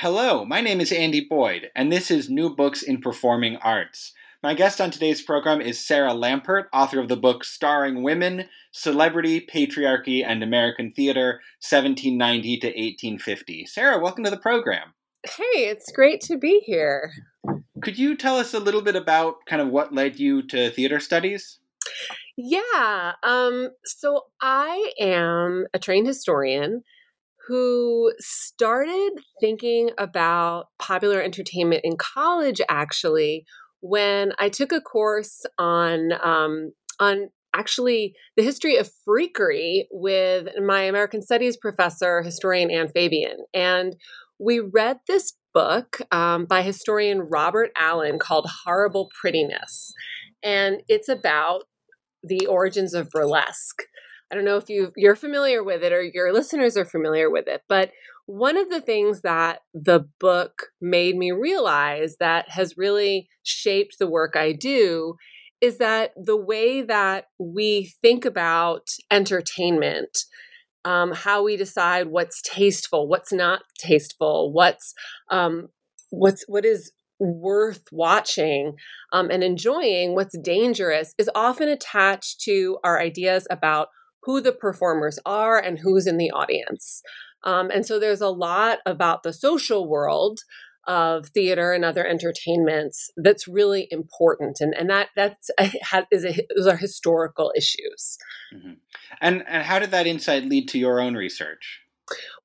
Hello, my name is Andy Boyd, and this is New Books in Performing Arts. My guest on today's program is Sara Lampert, author of the book Starring Women Celebrity, Patriarchy, and American Theater, 1790 to 1850. Sara, welcome to the program. Hey, it's great to be here. Could you tell us a little bit about kind of what led you to theater studies? Yeah, um, so I am a trained historian who started thinking about popular entertainment in college actually when I took a course on um, on actually the history of freakery with my American Studies professor, historian Ann Fabian, and we read this book um, by historian Robert Allen called Horrible Prettiness, and it's about the origins of burlesque. I don't know if you you're familiar with it or your listeners are familiar with it, but one of the things that the book made me realize that has really shaped the work I do is that the way that we think about entertainment, um, how we decide what's tasteful, what's not tasteful, what's um, what's what is worth watching um, and enjoying, what's dangerous, is often attached to our ideas about who the performers are and who's in the audience. Um, and so there's a lot about the social world of theater and other entertainments that's really important and and that that's a, is a, those are historical issues mm-hmm. and and how did that insight lead to your own research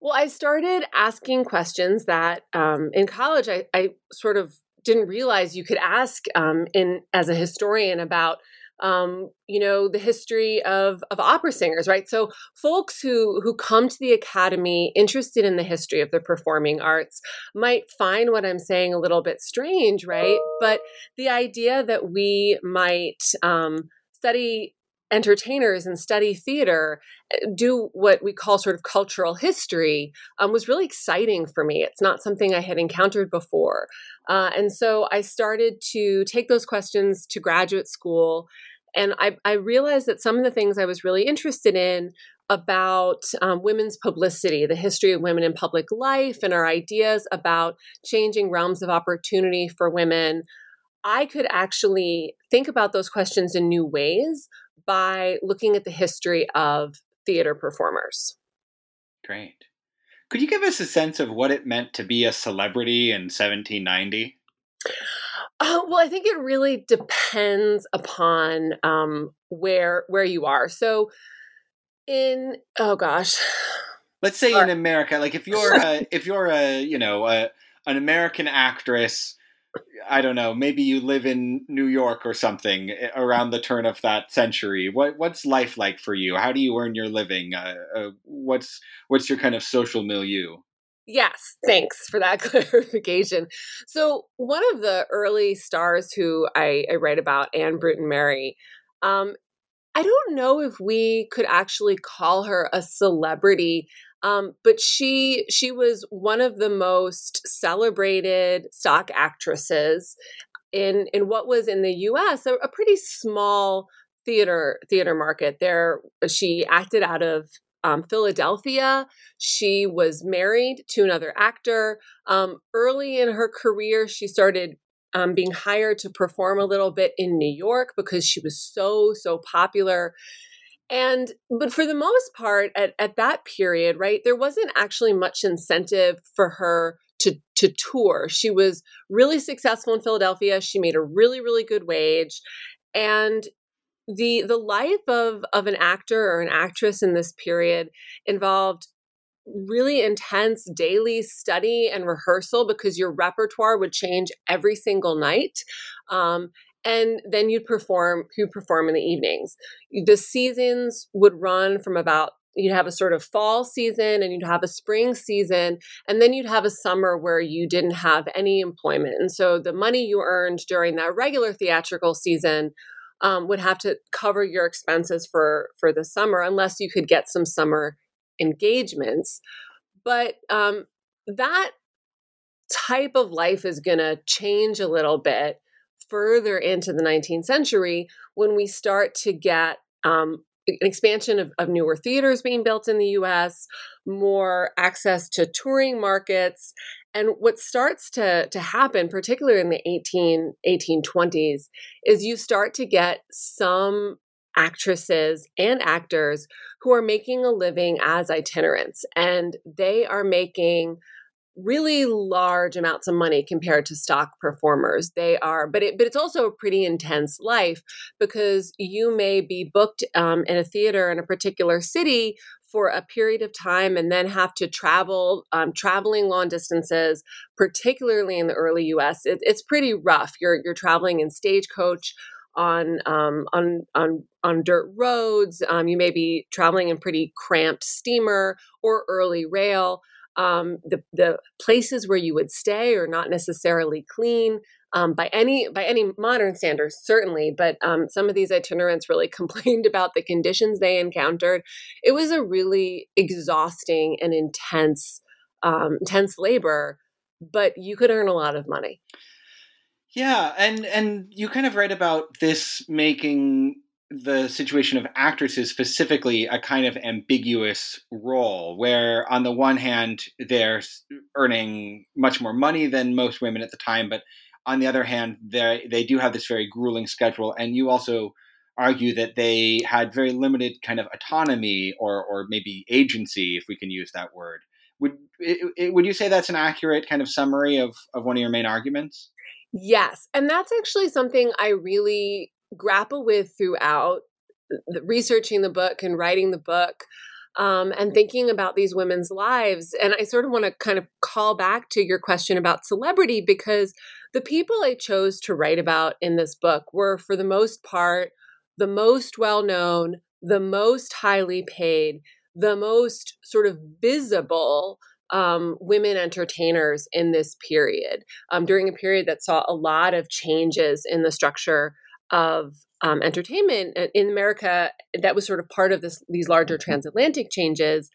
well i started asking questions that um, in college I, I sort of didn't realize you could ask um, in as a historian about um, you know the history of of opera singers right? So folks who who come to the academy interested in the history of the performing arts might find what i'm saying a little bit strange right? But the idea that we might um, study entertainers and study theater eh, do what we call sort of cultural history um, was really exciting for me. It's not something i had encountered before. Uh, and so i started to take those questions to graduate school and I, I, realized that some of the things I was really interested in about um, women's publicity, the history of women in public life, and our ideas about changing realms of opportunity for women, I could actually think about those questions in new ways by looking at the history of theater performers. Great. Could you give us a sense of what it meant to be a celebrity in 1790? Uh, well, I think it really depends upon um, where where you are. So, in oh gosh, let's say in America, like if you're a, if you're a you know a, an American actress, I don't know, maybe you live in New York or something eh, around the turn of that century. What what's life like for you? How do you earn your living? Uh, uh, what's what's your kind of social milieu? Yes, thanks for that clarification. So, one of the early stars who I, I write about, Ann Brunton Merry, um, I don't know if we could actually call her a celebrity, um, but she she was one of the most celebrated stock actresses in in what was in the U.S. a, a pretty small theater theater market. There, she acted out of um, Philadelphia. She was married to another actor. Um, early in her career, she started um, being hired to perform a little bit in New York because she was so, so popular. And, but for the most part, at, at that period, right, there wasn't actually much incentive for her to, to tour. She was really successful in Philadelphia. She made a really, really good wage. And the the life of of an actor or an actress in this period involved really intense daily study and rehearsal because your repertoire would change every single night um, and then you'd perform you perform in the evenings. The seasons would run from about you'd have a sort of fall season and you'd have a spring season and then you'd have a summer where you didn't have any employment. And so the money you earned during that regular theatrical season um, would have to cover your expenses for for the summer unless you could get some summer engagements. But um, that type of life is going to change a little bit further into the 19th century when we start to get um, an expansion of, of, newer theaters being built in the US, more access to touring markets. And what starts to, to happen, particularly in the 18, 1820s, is you start to get some actresses and actors who are making a living as itinerants. And they are making really large amounts of money compared to stock performers. They are but it but it's also a pretty intense life because you may be booked um, in a theater in a particular city for a period of time and then have to travel um, traveling long distances particularly in the early us it, it's pretty rough. You're you're traveling in stagecoach on um, on on on dirt roads. Um, you may be traveling in pretty cramped steamer or early rail um, the the places where you would stay are not necessarily clean um, by any by any modern standards, certainly. But um, some of these itinerants really complained about the conditions they encountered. It was a really exhausting and intense um, intense labor, but you could earn a lot of money. Yeah, and and you kind of write about this making the situation of actresses specifically a kind of ambiguous role where on the one hand they're earning much more money than most women at the time but on the other hand they they do have this very grueling schedule and you also argue that they had very limited kind of autonomy or or maybe agency if we can use that word would it, would you say that's an accurate kind of summary of of one of your main arguments Yes. And that's actually something I really grapple with throughout researching the book and writing the book um, and thinking about these women's lives. And I sort of want to kind of call back to your question about celebrity because the people I chose to write about in this book were, for the most part, the most well known, the most highly paid, the most sort of visible um, women entertainers in this period, um, during a period that saw a lot of changes in the structure of um, entertainment in America that was sort of part of this, these larger mm-hmm. transatlantic changes.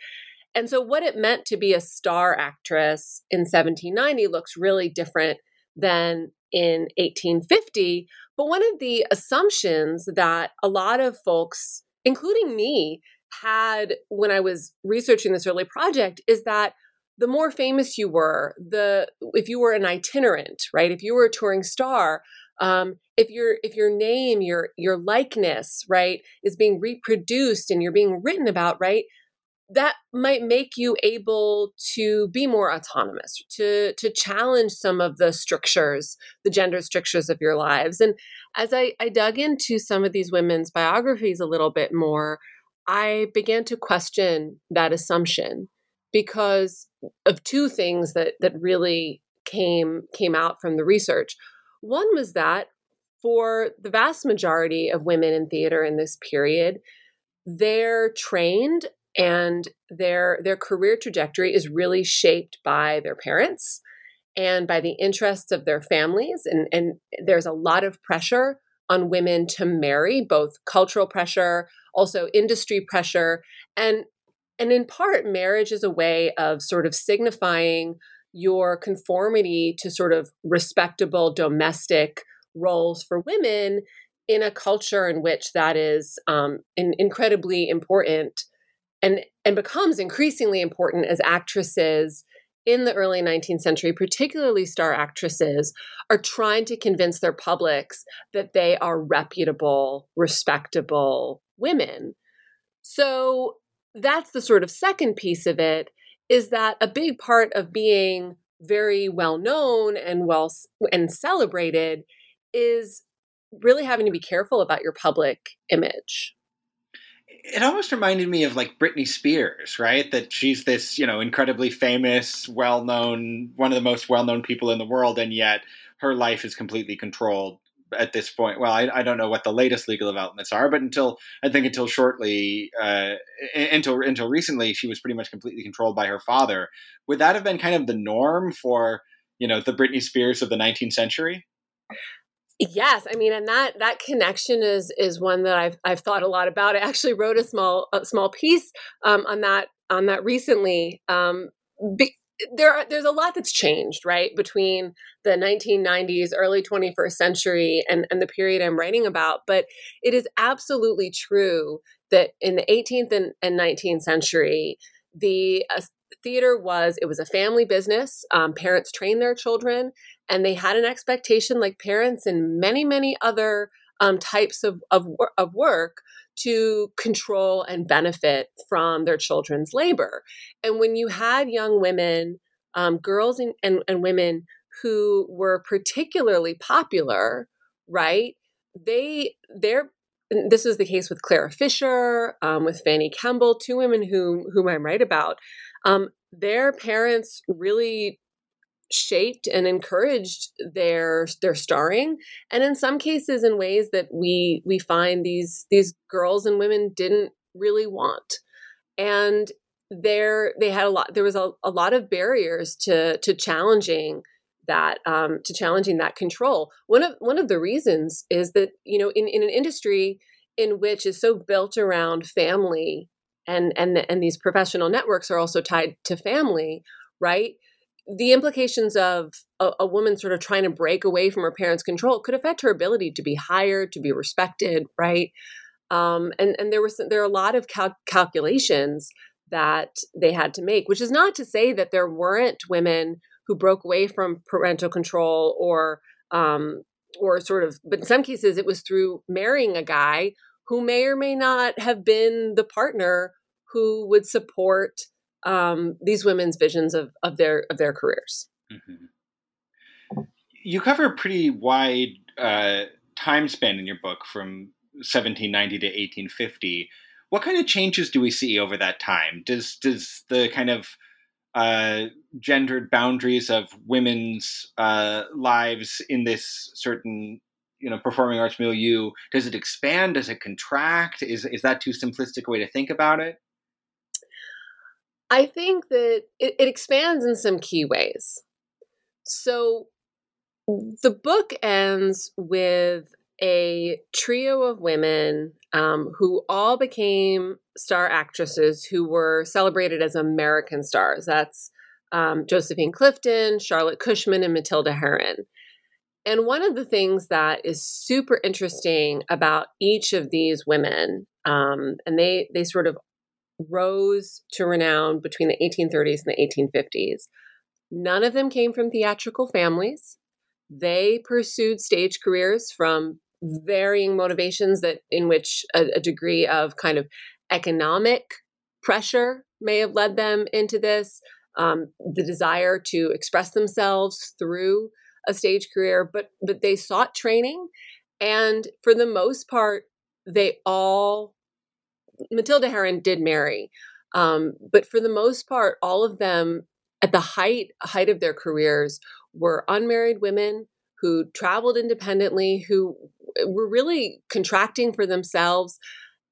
And so, what it meant to be a star actress in 1790 looks really different than in 1850. But one of the assumptions that a lot of folks, including me, had when I was researching this early project is that the more famous you were, the if you were an itinerant, right? If you were a touring star, um, if your if your name your your likeness right is being reproduced and you're being written about right that might make you able to be more autonomous to to challenge some of the strictures the gender strictures of your lives. And as i i dug into some of these women's biographies a little bit more i began to question that assumption because of two things that that really came came out from the research one was that for the vast majority of women in theater in this period, they're trained and their their career trajectory is really shaped by their parents and by the interests of their families. And and there's a lot of pressure on women to marry both cultural pressure also industry pressure. And and in part marriage is a way of sort of signifying your conformity to sort of respectable domestic roles for women in a culture in which that is um, in, incredibly important and and becomes increasingly important as actresses in the early 19th century, particularly star actresses, are trying to convince their publics that they are reputable, respectable women. So that's the sort of second piece of it is that a big part of being very well known and well and celebrated is really having to be careful about your public image it almost reminded me of like Britney Spears, right? That she's this, you know, incredibly famous, well known, one of the most well known people in the world, and yet her life is completely controlled at this point. Well, I, I don't know what the latest legal developments are, but until I think until shortly, uh, until until recently, she was pretty much completely controlled by her father. Would that have been kind of the norm for you know the Britney Spears of the 19th century? Yes, I mean, and that that connection is is one that I've I've thought a lot about. I actually wrote a small a small piece um, on that on that recently. Um, be, there are, there's a lot that's changed, right, between the 1990s, early 21st century, and and the period I'm writing about. But it is absolutely true that in the 18th and, and 19th century, the uh, theater was it was a family business. Um, parents trained their children and they had an expectation like parents and many many other um, types of, of, of work to control and benefit from their children's labor and when you had young women um, girls and, and, and women who were particularly popular right they their this was the case with Clara Fisher, um, with Fanny Kemble, two women whom whom I write about. Um, their parents really shaped and encouraged their their starring. And in some cases in ways that we we find these these girls and women didn't really want. And there they had a lot there was a, a lot of barriers to to challenging that um, to challenging that control. One of one of the reasons is that you know in, in an industry in which is so built around family and and and these professional networks are also tied to family right the implications of a, a, woman sort of trying to break away from her parents' control could affect her ability to be hired, to be respected, right? Um, and and there was there are a lot of cal- calculations that they had to make, which is not to say that there weren't women who broke away from parental control or um, or sort of, but in some cases it was through marrying a guy who may or may not have been the partner who would support um, these women's visions of, of their of their careers. Mm-hmm. You cover a pretty wide uh, time span in your book from 1790 to 1850. What kind of changes do we see over that time? Does does the kind of uh, gendered boundaries of women's uh, lives in this certain you know performing arts milieu does it expand does it contract is is that too simplistic a way to think about it I think that it, it expands in some key ways. So the book ends with a trio of women um, who all became star actresses who were celebrated as American stars. That's um, Josephine Clifton, Charlotte Cushman, and Matilda Heron. And one of the things that is super interesting about each of these women, um, and they they sort of rose to renown between the 1830s and the 1850s. None of them came from theatrical families. They pursued stage careers from varying motivations that in which a, a degree of kind of economic pressure may have led them into this, um, the desire to express themselves through a stage career, but but they sought training, and for the most part, they all Matilda Heron did marry, um, but for the most part, all of them at the height height of their careers were unmarried women who traveled independently, who were really contracting for themselves,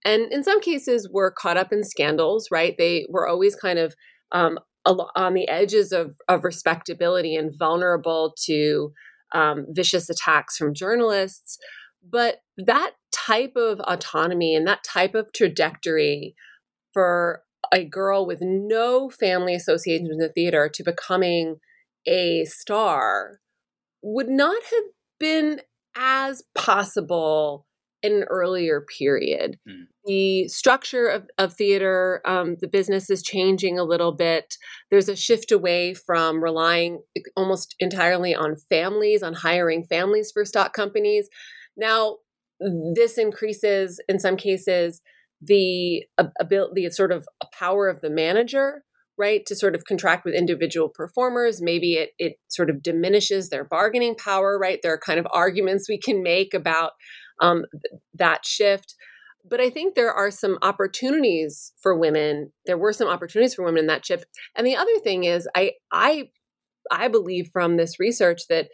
and in some cases were caught up in scandals. Right? They were always kind of um, on the edges of, of respectability and vulnerable to um, vicious attacks from journalists. But that type of autonomy and that type of trajectory for a girl with no family associations with the theater to becoming a star would not have been as possible in an earlier period. Mm. The structure of, of theater, um, the business is changing a little bit. There's a shift away from relying almost entirely on families, on hiring families for stock companies. Now, this increases in some cases the ability the sort of power of the manager right to sort of contract with individual performers. Maybe it it sort of diminishes their bargaining power right? There are kind of arguments we can make about um, that shift. But i think there are some opportunities for women there were some opportunities for women in that shift. And the other thing is i i i believe from this research that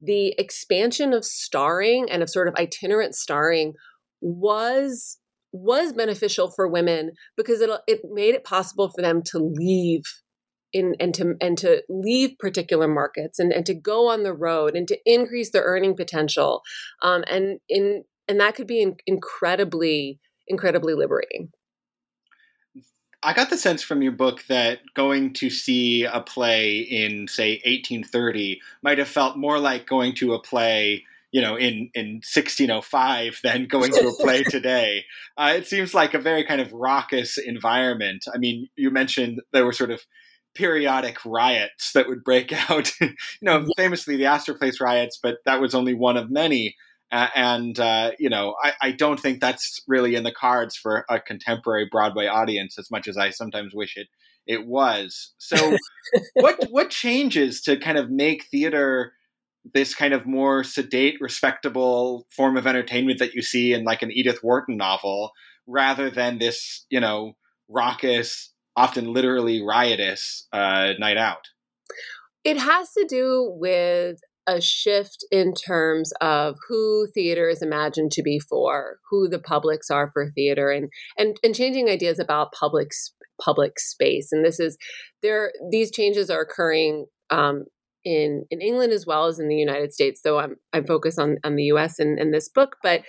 the expansion of starring and of sort of itinerant starring was was beneficial for women because it it made it possible for them to leave in and to and to leave particular markets and, and to go on the road and to increase their earning potential um, and in and that could be in, incredibly incredibly liberating I got the sense from your book that going to see a play in, say, 1830 might have felt more like going to a play, you know, in, in 1605 than going to a play today. Uh, it seems like a very kind of raucous environment. I mean, you mentioned there were sort of periodic riots that would break out. you know, famously the Astor Place riots, but that was only one of many. And uh, you know, I, I, don't think that's really in the cards for a contemporary Broadway audience as much as I sometimes wish it it was. So, what what changes to kind of make theater this kind of more sedate, respectable form of entertainment that you see in like an Edith Wharton novel, rather than this you know raucous, often literally riotous uh, night out? It has to do with a shift in terms of who theater is imagined to be for, who the publics are for theater, and and and changing ideas about public public space. And this is there; these changes are occurring um, in in England as well as in the United States. Though I'm I focus on on the U.S. in, in this book, but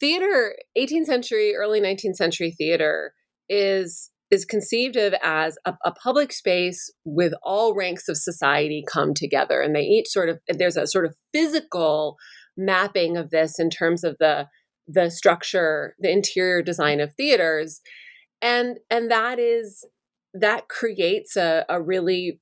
theater, 18th century, early 19th century theater is is conceived of as a, a, public space with all ranks of society come together. And they each sort of there's a sort of physical mapping of this in terms of the the structure the interior design of theaters. And and that is that creates a, a really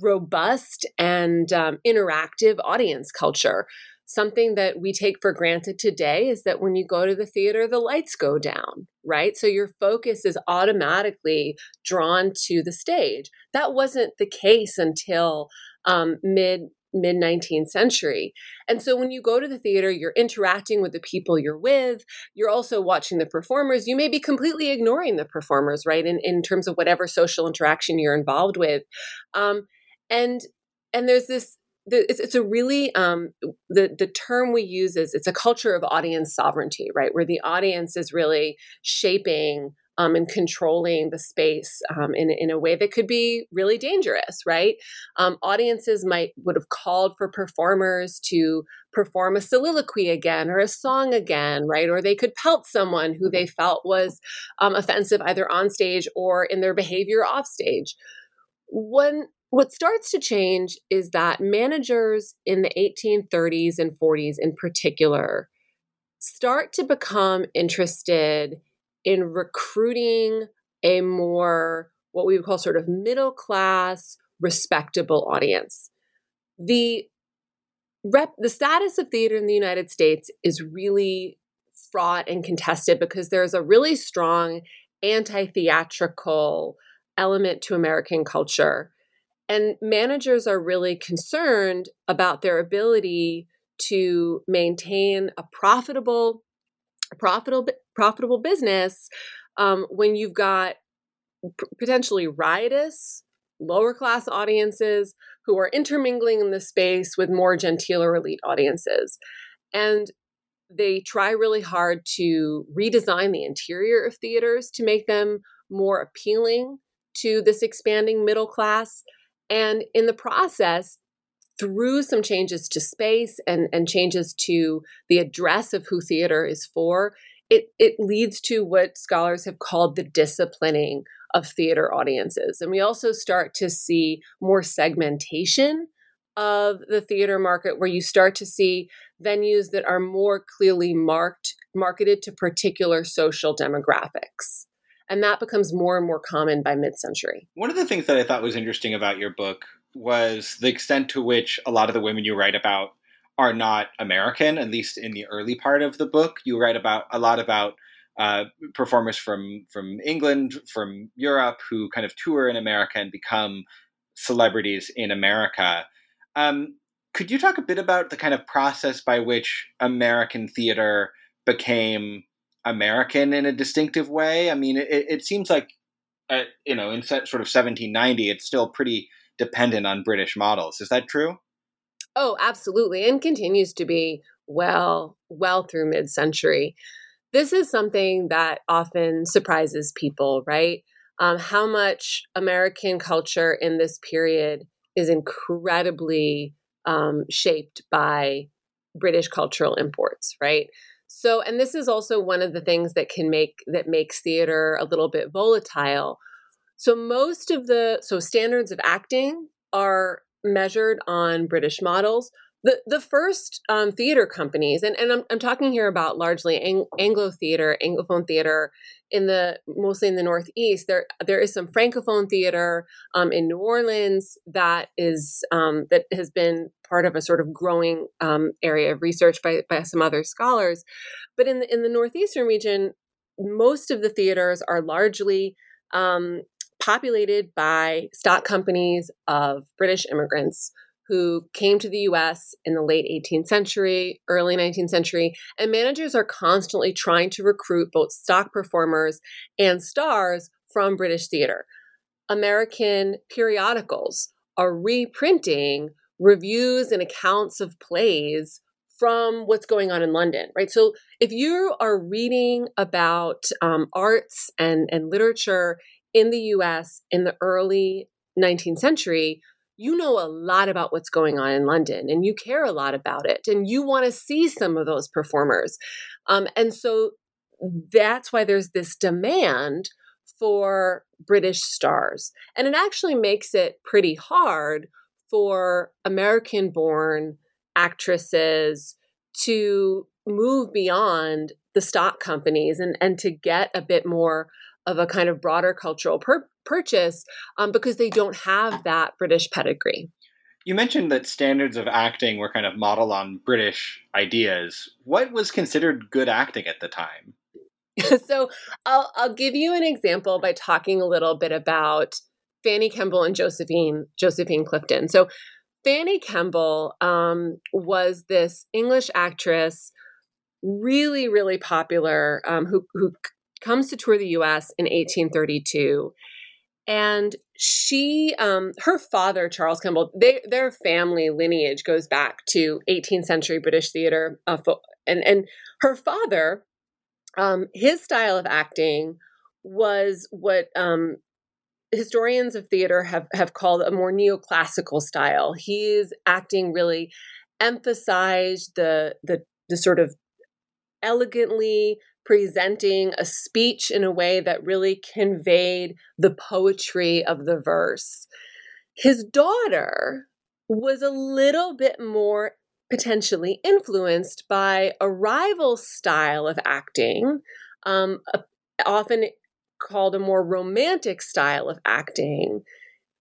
robust and um, interactive audience culture something that we take for granted today is that when you go to the theater, the lights go down, right? So your focus is automatically drawn to the stage. That wasn't the case until um, mid mid 19th century. And so when you go to the theater, you're interacting with the people you're with. You're also watching the performers. You may be completely ignoring the performers, right? In, in terms of whatever social interaction you're involved with. Um, and and there's this it's, it's, a really um, the the term we use is it's a culture of audience sovereignty, right? Where the audience is really shaping um, and controlling the space um, in in a way that could be really dangerous, right? Um, audiences might would have called for performers to perform a soliloquy again or a song again, right? Or they could pelt someone who they felt was um, offensive either on stage or in their behavior off stage. One what starts to change is that managers in the 1830s and 40s, in particular, start to become interested in recruiting a more, what we would call sort of middle class, respectable audience. The rep, the status of theater in the United States is really fraught and contested because there's a really strong anti theatrical element to American culture and managers are really concerned about their ability to maintain a profitable, profitable, profitable business um, when you've got p- potentially riotous, lower class audiences who are intermingling in the space with more genteel or elite audiences. And they try really hard to redesign the interior of theaters to make them more appealing to this expanding middle class. And in the process, through some changes to space and, and changes to the address of who theater is for, it, it leads to what scholars have called the disciplining of theater audiences. And we also start to see more segmentation of the theater market where you start to see venues that are more clearly marked marketed to particular social demographics and that becomes more and more common by mid-century. One of the things that I thought was interesting about your book was the extent to which a lot of the women you write about are not American, at least in the early part of the book. You write about a lot about uh, performers from from England, from Europe, who kind of tour in America and become celebrities in America. Um, could you talk a bit about the kind of process by which American theater became American in a distinctive way. I mean, it, it seems like, uh, you know, in sort of 1790, it's still pretty dependent on British models. Is that true? Oh, absolutely. And continues to be well, well through mid century. This is something that often surprises people, right? Um, how much American culture in this period is incredibly um, shaped by British cultural imports, right? So, and this is also one of the things that can make that makes theater a little bit volatile. So, most of the so standards of acting are measured on British models. The, the first um, theater companies, and, and I'm, I'm talking here about largely Ang- Anglo theater, Anglophone theater in the mostly in the Northeast. There there is some Francophone theater um, in New Orleans that is um, that has been part of a sort of growing um, area of research by, by some other scholars. But in the, in the Northeastern region, most of the theaters are largely um, populated by stock companies of British immigrants who came to the US in the late 18th century, early 19th century, and managers are constantly trying to recruit both stock performers and stars from British theater. American periodicals are reprinting reviews and accounts of plays from what's going on in London, right? So if you are reading about um, arts and, and literature in the US in the early 19th century, you know a lot about what's going on in London and you care a lot about it and you want to see some of those performers. Um, and so that's why there's this demand for British stars. And it actually makes it pretty hard for American born actresses to move beyond the stock companies and, and to get a bit more of a kind of broader cultural pur- purchase um, because they don't have that British pedigree. You mentioned that standards of acting were kind of modeled on British ideas. What was considered good acting at the time? so I'll, I'll give you an example by talking a little bit about Fanny Kemble and Josephine Josephine Clifton. So Fanny Kemble um, was this English actress, really really popular, um, who who comes to tour the U.S. in 1832 and she um her father charles kemble they, their family lineage goes back to 18th century british theater uh, and and her father um his style of acting was what um historians of theater have have called a more neoclassical style. His acting really emphasized the the the sort of elegantly presenting a speech in a way that really conveyed the poetry of the verse. His daughter was a little bit more potentially influenced by a rival style of acting, um, often called a more romantic style of acting,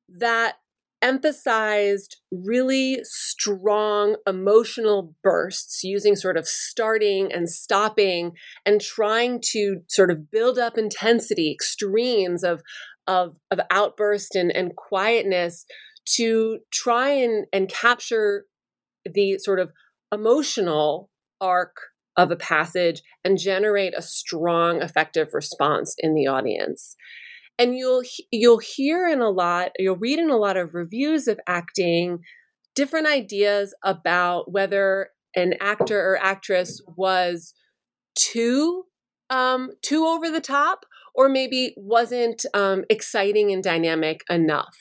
that emphasized really strong emotional bursts using sort of starting and stopping and trying to sort of build up intensity extremes of of, of outburst and, and quietness to try and, and capture the sort of emotional arc of a passage and generate a strong effective response in the audience and you'll you'll hear in a lot you'll read in a lot of reviews of acting different ideas about whether an actor or actress was too um, too over the top or maybe wasn't um, exciting and dynamic enough.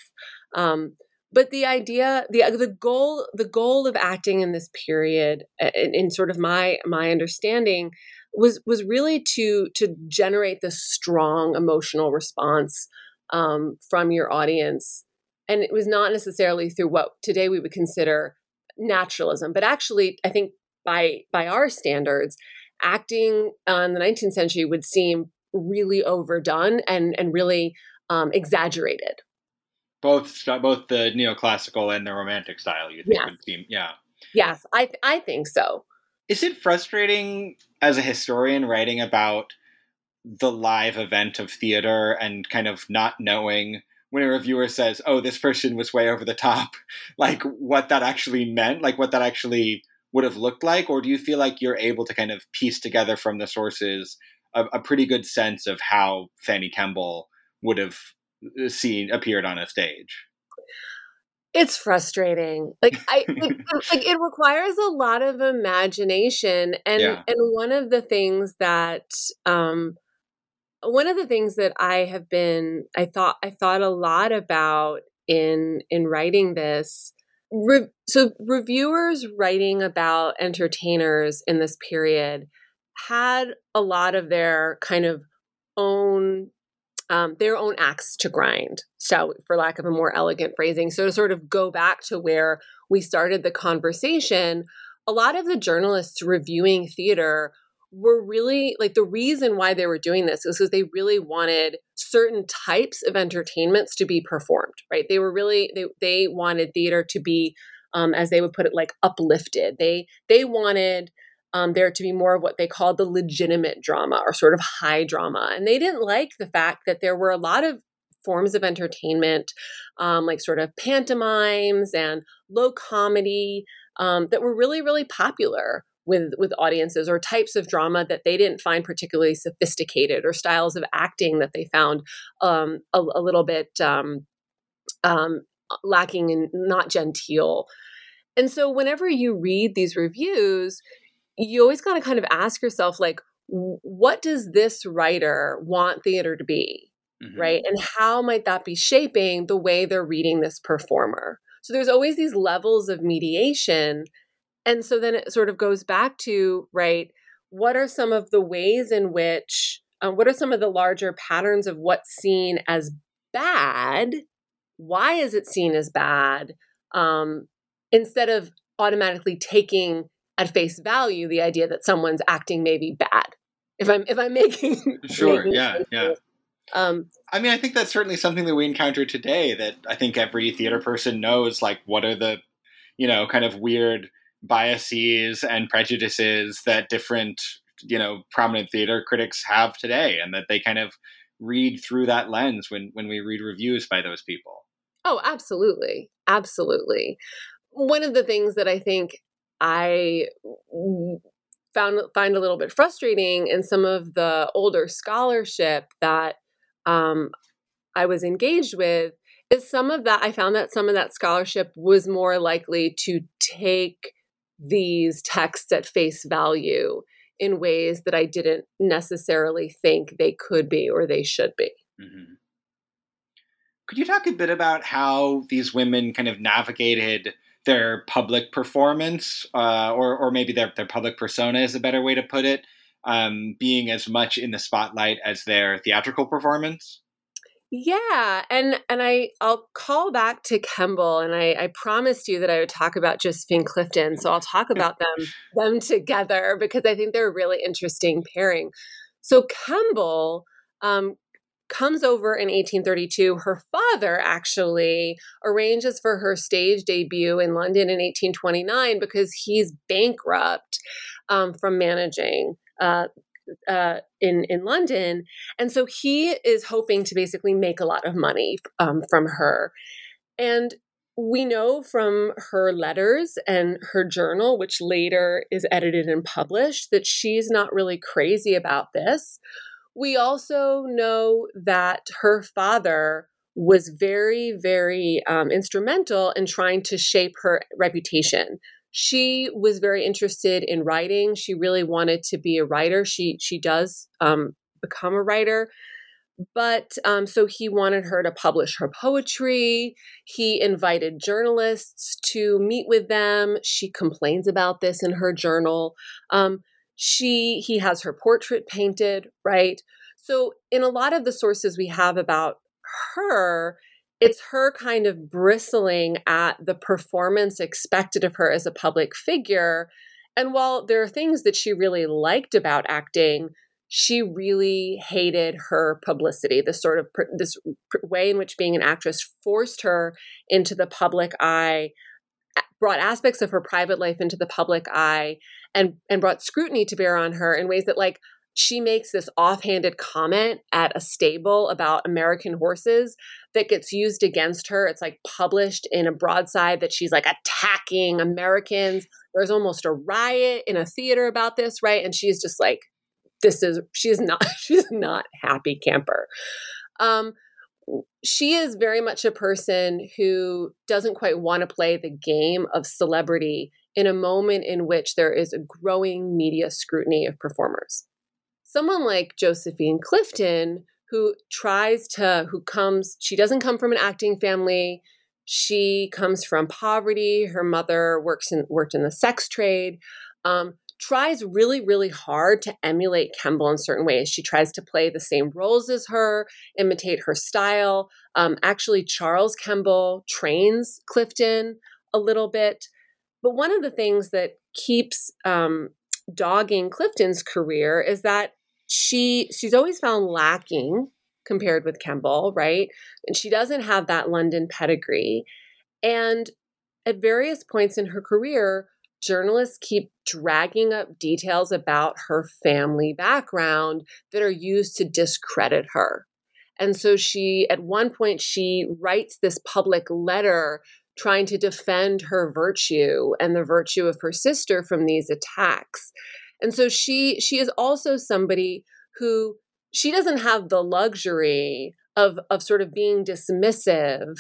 Um, but the idea the the goal the goal of acting in this period in, in sort of my my understanding was was really to to generate this strong emotional response um, from your audience. And it was not necessarily through what today we would consider naturalism but actually i think by by our standards acting in the 19th century would seem really overdone and and really um, exaggerated. Both both the neoclassical and the romantic style you think would seem yeah. Yes i i think so is it frustrating as a historian writing about the live event of theater and kind of not knowing when a reviewer says, "Oh, this person was way over the top," like what that actually meant, like what that actually would have looked like, or do you feel like you're able to kind of piece together from the sources a, a pretty good sense of how Fanny Kemble would have uh, seen appeared on a stage? It's frustrating. Like I it, like it requires a lot of imagination and Yeah. and one of the things that um one of the things that I have been I thought I thought a lot about in in writing this re- so reviewers writing about entertainers in this period had a lot of their kind of own um, their own axe to grind. So, for lack of a more elegant phrasing, so to sort of go back to where we started the conversation, a lot of the journalists reviewing theater were really like the reason why they were doing this is because they really wanted certain types of entertainments to be performed right they were really they, they wanted theater to be um, as they would put it like uplifted they they wanted um, there to be more of what they called the legitimate drama or sort of high drama and they didn't like the fact that there were a lot of forms of entertainment um, like sort of pantomimes and low comedy um, that were really really popular with with audiences or types of drama that they didn't find particularly sophisticated or styles of acting that they found um, a, a, little bit um, um, lacking and not genteel. And so whenever you read these reviews, you always got to kind of ask yourself like what does this writer want theater to be? Mm-hmm. Right? And how might that be shaping the way they're reading this performer? So there's always these levels of mediation and so then it sort of goes back to, right, what are some of the ways in which, um, what are some of the larger patterns of what's seen as bad? Why is it seen as bad? Um, instead of automatically taking at face value the idea that someone's acting may be bad. If I'm if I'm making sure, making yeah, sense. yeah. Um, I mean, I think that's certainly something that we encounter today. That I think every theater person knows, like, what are the, you know, kind of weird biases and prejudices that different you know prominent theater critics have today and that they kind of read through that lens when when we read reviews by those people oh absolutely absolutely one of the things that i think i found find a little bit frustrating in some of the older scholarship that um, i was engaged with is some of that i found that some of that scholarship was more likely to take these texts at face value in ways that I didn't necessarily think they could be or they should be. Mm-hmm. Could you talk a bit about how these women kind of navigated their public performance, uh, or or maybe their their public persona is a better way to put it, um, being as much in the spotlight as their theatrical performance? Yeah, and and I I'll call back to Kemble, and I, I promised you that I would talk about Josephine Clifton, so I'll talk about them them together because I think they're a really interesting pairing. So Kemble um, comes over in 1832. Her father actually arranges for her stage debut in London in 1829 because he's bankrupt um, from managing uh, uh, in in London, and so he is hoping to basically make a lot of money um, from her. And we know from her letters and her journal, which later is edited and published, that she's not really crazy about this. We also know that her father was very, very um, instrumental in trying to shape her reputation she was very interested in writing. She really wanted to be a writer. She she does um, become a writer, but um, so he wanted her to publish her poetry. He invited journalists to meet with them. She complains about this in her journal. Um, she he has her portrait painted, right? So in a lot of the sources we have about her, it's her kind of bristling at the performance expected of her as a public figure. And while there are things that she really liked about acting, she really hated her publicity. This sort of this way in which being an actress forced her into the public eye, brought aspects of her private life into the public eye, and and brought scrutiny to bear on her in ways that like she makes this offhanded comment at a stable about American horses that gets used against her. It's like published in a broadside that she's like attacking Americans. There's almost a riot in a theater about this, right? And she's just like, this is she's not she's not happy camper. Um, she is very much a person who doesn't quite want to play the game of celebrity in a moment in which there is a growing media scrutiny of performers. Someone like Josephine Clifton, who tries to, who comes, she doesn't come from an acting family. She comes from poverty. Her mother works in worked in the sex trade. Um, tries really, really hard to emulate Kemble in certain ways. She tries to play the same roles as her, imitate her style. Um, actually, Charles Kemble trains Clifton a little bit. But one of the things that keeps um, dogging Clifton's career is that she she's always found lacking compared with Kemble, right? And she doesn't have that London pedigree. And at various points in her career, journalists keep dragging up details about her family background that are used to discredit her. And so she, at one point, she writes this public letter trying to defend her virtue and the virtue of her sister from these attacks. And so she she is also somebody who she doesn't have the luxury of of sort of being dismissive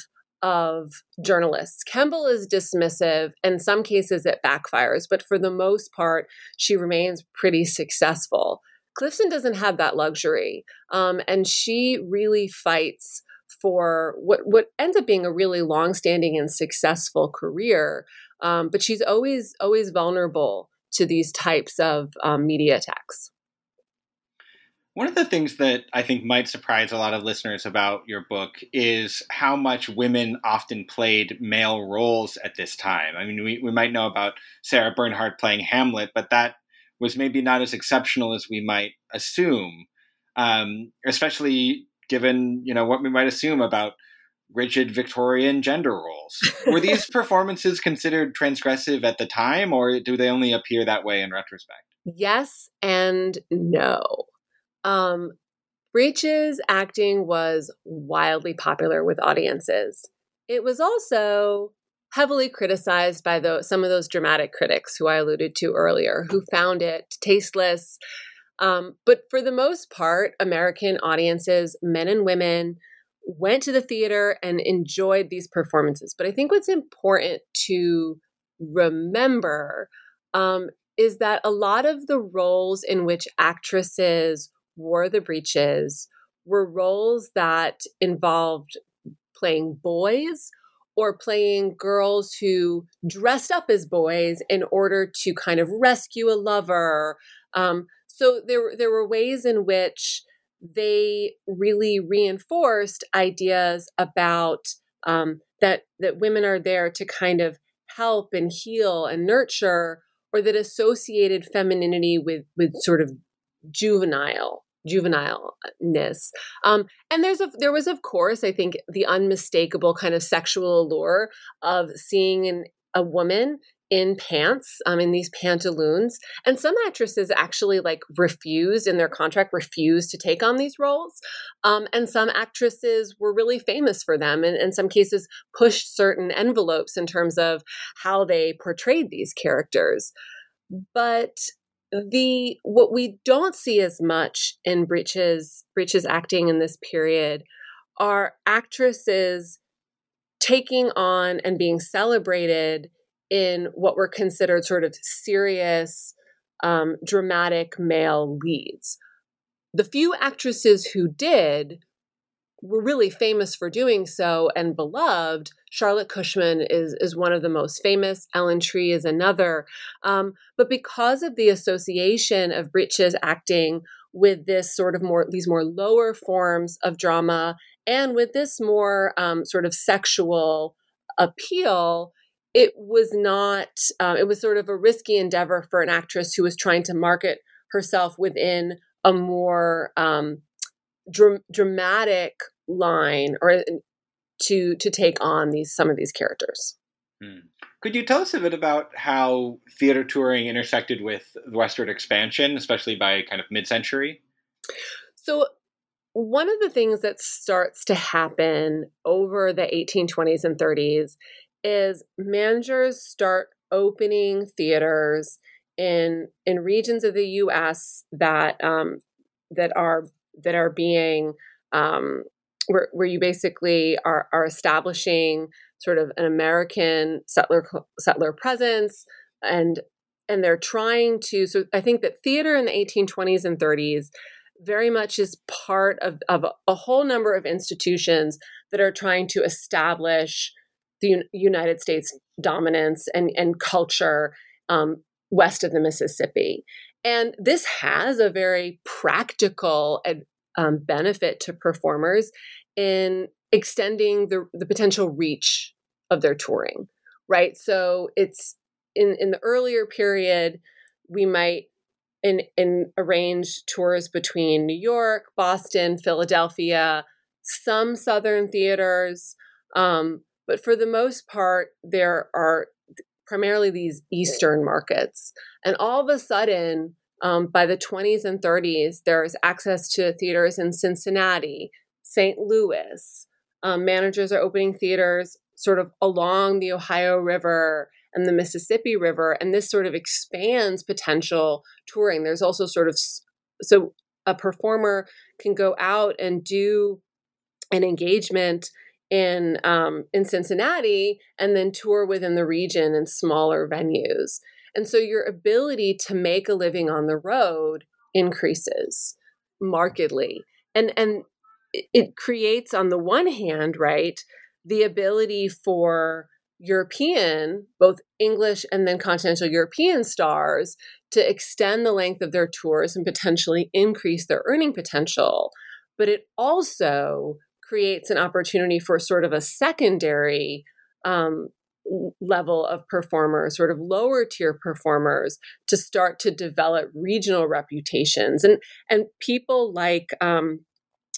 of journalists. Kemble is dismissive. In some cases, it backfires, but for the most part, she remains pretty successful. Clifton doesn't have that luxury, um, and she really fights for what what ends up being a really long-standing and successful career. Um, but she's always always vulnerable to these types of um, media attacks. One of the things that I think might surprise a lot of listeners about your book is how much women often played male roles at this time. I mean, we, we might know about Sarah Bernhardt playing Hamlet, but that was maybe not as exceptional as we might assume, um, especially given you know what we might assume about rigid Victorian gender roles. Were these performances considered transgressive at the time, or do they only appear that way in retrospect? Yes and no. Um, Breeches acting was wildly popular with audiences. It was also heavily criticized by the, some of those dramatic critics who I alluded to earlier, who found it tasteless. Um, but for the most part, American audiences, men and women, went to the theater and enjoyed these performances. But I think what's important to remember um, is that a lot of the roles in which actresses wore the breeches were roles that involved playing boys or playing girls who dressed up as boys in order to kind of rescue a lover. Um, so there, there were ways in which they really reinforced ideas about um, that that women are there to kind of help and heal and nurture, or that associated femininity with with sort of juvenile juvenileness. Um, and there's a there was of course I think the unmistakable kind of sexual allure of seeing an, a woman in pants, um, in these pantaloons. And some actresses actually like refused in their contract, refused to take on these roles. Um, and some actresses were really famous for them and in some cases pushed certain envelopes in terms of how they portrayed these characters. But the what we don't see as much in breeches breeches acting in this period are actresses taking on and being celebrated in what were considered sort of serious um, dramatic male leads. The few actresses who did were really famous for doing so and beloved. Charlotte Cushman is is one of the most famous. Ellen Tree is another. Um, but because of the association of Breeches acting with this sort of more these more lower forms of drama and with this more um, sort of sexual appeal, it was not. Um, it was sort of a risky endeavor for an actress who was trying to market herself within a more um, dr- dramatic line or to to take on these some of these characters. Hmm. Could you tell us a bit about how theater touring intersected with the westward expansion, especially by kind of mid-century? So one of the things that starts to happen over the 1820s and 30s is managers start opening theaters in in regions of the U.S. that um, that are that are being um, where, where you basically are, are establishing sort of an American settler settler presence and and they're trying to so I think that theater in the 1820s and 30s very much is part of, of a whole number of institutions that are trying to establish the United States dominance and, and culture um, west of the Mississippi. And this has a very practical um, benefit to performers in extending the, the potential reach of their touring, right? So it's in, in the earlier period, we might in, in arrange tours between New York, Boston, Philadelphia, some Southern theaters. Um, but for the most part, there are primarily these Eastern markets. And all of a sudden, um, by the 20s and 30s, there's access to theaters in Cincinnati, St. Louis. Um, managers are opening theaters sort of along the Ohio River and the Mississippi River, and this sort of expands potential touring. There's also sort of so a performer can go out and do an engagement in um, in Cincinnati and then tour within the region in smaller venues. And so your ability to make a living on the road increases markedly. And and it creates on the one hand, right, the ability for European, both English and then continental European stars to extend the length of their tours and potentially increase their earning potential. But it also creates an opportunity for sort of a secondary um, level of performers, sort of lower tier performers, to start to develop regional reputations. And and people like um,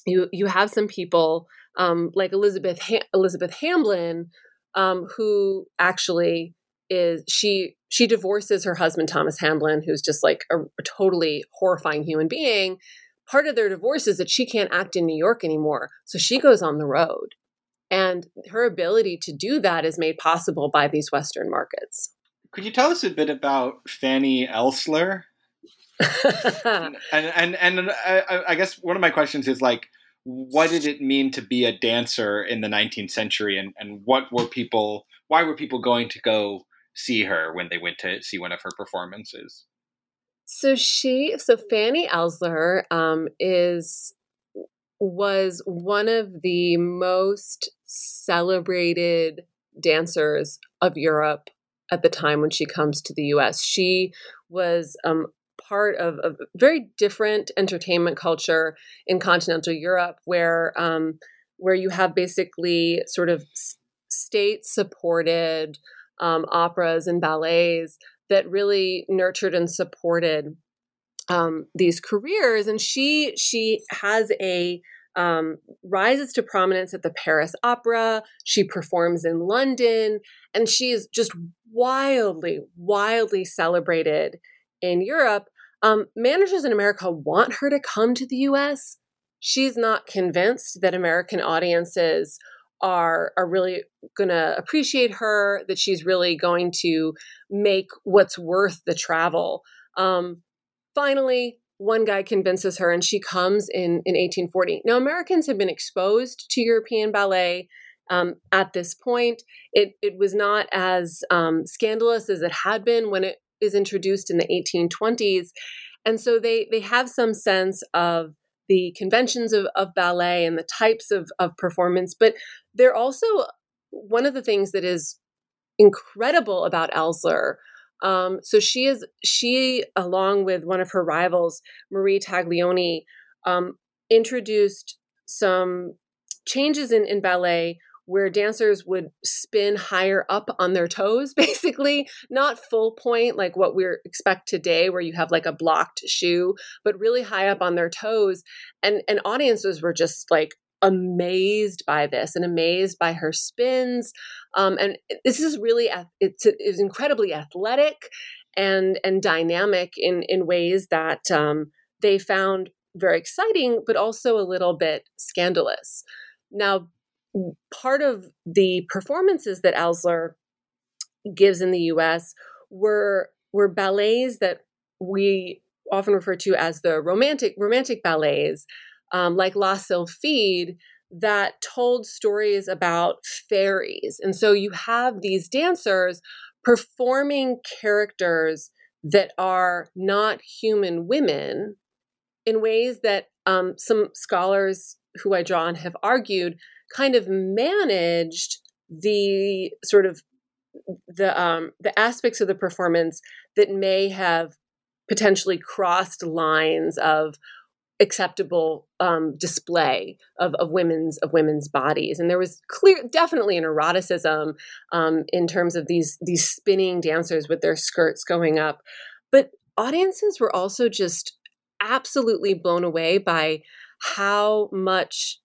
you, you have some people um, like Elizabeth ha- Elizabeth Hamblin um, who actually is she she divorces her husband Thomas Hamblin, who's just like a, a, totally horrifying human being. Part of their divorce is that she can't act in New York anymore, so she goes on the road, and her ability to do that is made possible by these Western markets. Could you tell us a bit about Fanny Elssler? and and and I, I guess one of my questions is like, what did it mean to be a dancer in the 19th century and, and what were people why were people going to go see her when they went to see one of her performances so she so fanny elssler um, is was one of the most celebrated dancers of europe at the time when she comes to the us she was um, part of a very different entertainment culture in continental Europe, where um, where you have basically sort of state supported um, operas and ballets that really nurtured and supported um, these careers. And she she has a um, rises to prominence at the Paris Opera. She performs in London, and she is just wildly, wildly celebrated in Europe. Um, managers in America want her to come to the US. She's not convinced that American audiences are are really going to appreciate her that she's really going to make what's worth the travel um, finally one guy convinces her and she comes in in 1840 now americans have been exposed to european ballet um, at this point it it was not as um, scandalous as it had been when it is introduced in the 1820s. And so they, they have some sense of the conventions of, of ballet and the types of, of performance, but they're also one of the things that is incredible about Elssler. Um, so she is she, along with one of her rivals, Marie Taglioni, um, introduced some changes in, in ballet where dancers would spin higher up on their toes, basically, not full point like what we expect today, where you have like a blocked shoe, but really high up on their toes. And and audiences were just like amazed by this and amazed by her spins. Um, and this is really it's, it's incredibly athletic and and dynamic in in ways that um, they found very exciting, but also a little bit scandalous. Now, part of the performances that Elssler gives in the US were were ballets that we often refer to as the romantic romantic ballets, um, like La Sylphide, that told stories about fairies. And so you have these dancers performing characters that are not human women in ways that um, some scholars who I draw on have argued kind of managed the sort of the um, the aspects of the performance that may have potentially crossed lines of acceptable um, display of, of women's of women's bodies. And there was clear definitely an eroticism um, in terms of these these spinning dancers with their skirts going up. But audiences were also just absolutely blown away by how much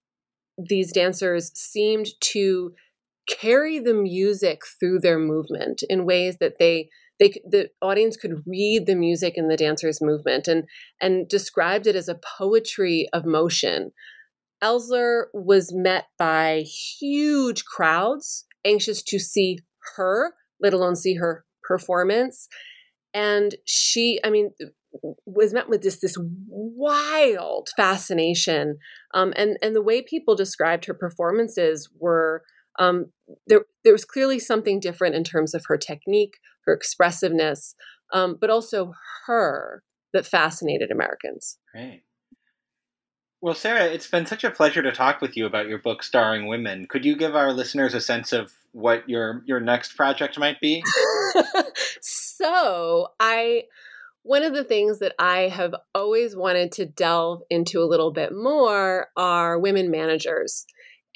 these dancers seemed to carry the music through their movement in ways that they they the audience could read the music and the dancers movement and and described it as a poetry of motion. Elssler was met by huge crowds anxious to see her let alone see her performance. And she i mean was met with this this wild fascination um, and and the way people described her performances were um, there there was clearly something different in terms of her technique, her expressiveness, um, but also her that fascinated Americans. Great. Well, Sara, it's been such a pleasure to talk with you about your book, Starring Women. Could you give our listeners a sense of what your your next project might be? so, I one of the things that I have always wanted to delve into a little bit more are women managers.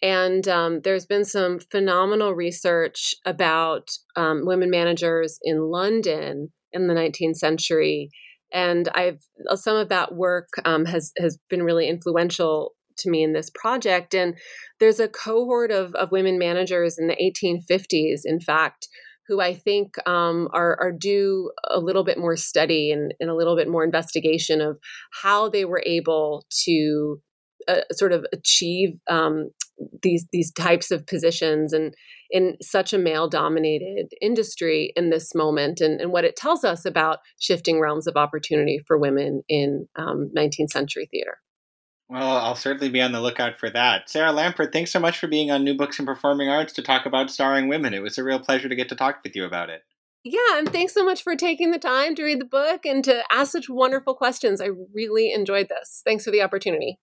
And um, there's been some phenomenal research about um, women managers in London in the 19th century. And I've uh, some of that work um, has has been really influential to me in this project. And there's a cohort of, of women managers in the 1850s, in fact, who I think um, are, are due a little bit more study and, and, a little bit more investigation of how they were able to uh, sort of achieve um, these these types of positions and in such a male dominated industry in this moment and, and what it tells us about shifting realms of opportunity for women in um, 19th century theater well i'll certainly be on the lookout for that sara lampert thanks so much for being on new books in performing arts to talk about starring women it was a real pleasure to get to talk with you about it yeah, and thanks so much for taking the time to read the book and to ask such wonderful questions. I really enjoyed this. Thanks for the opportunity.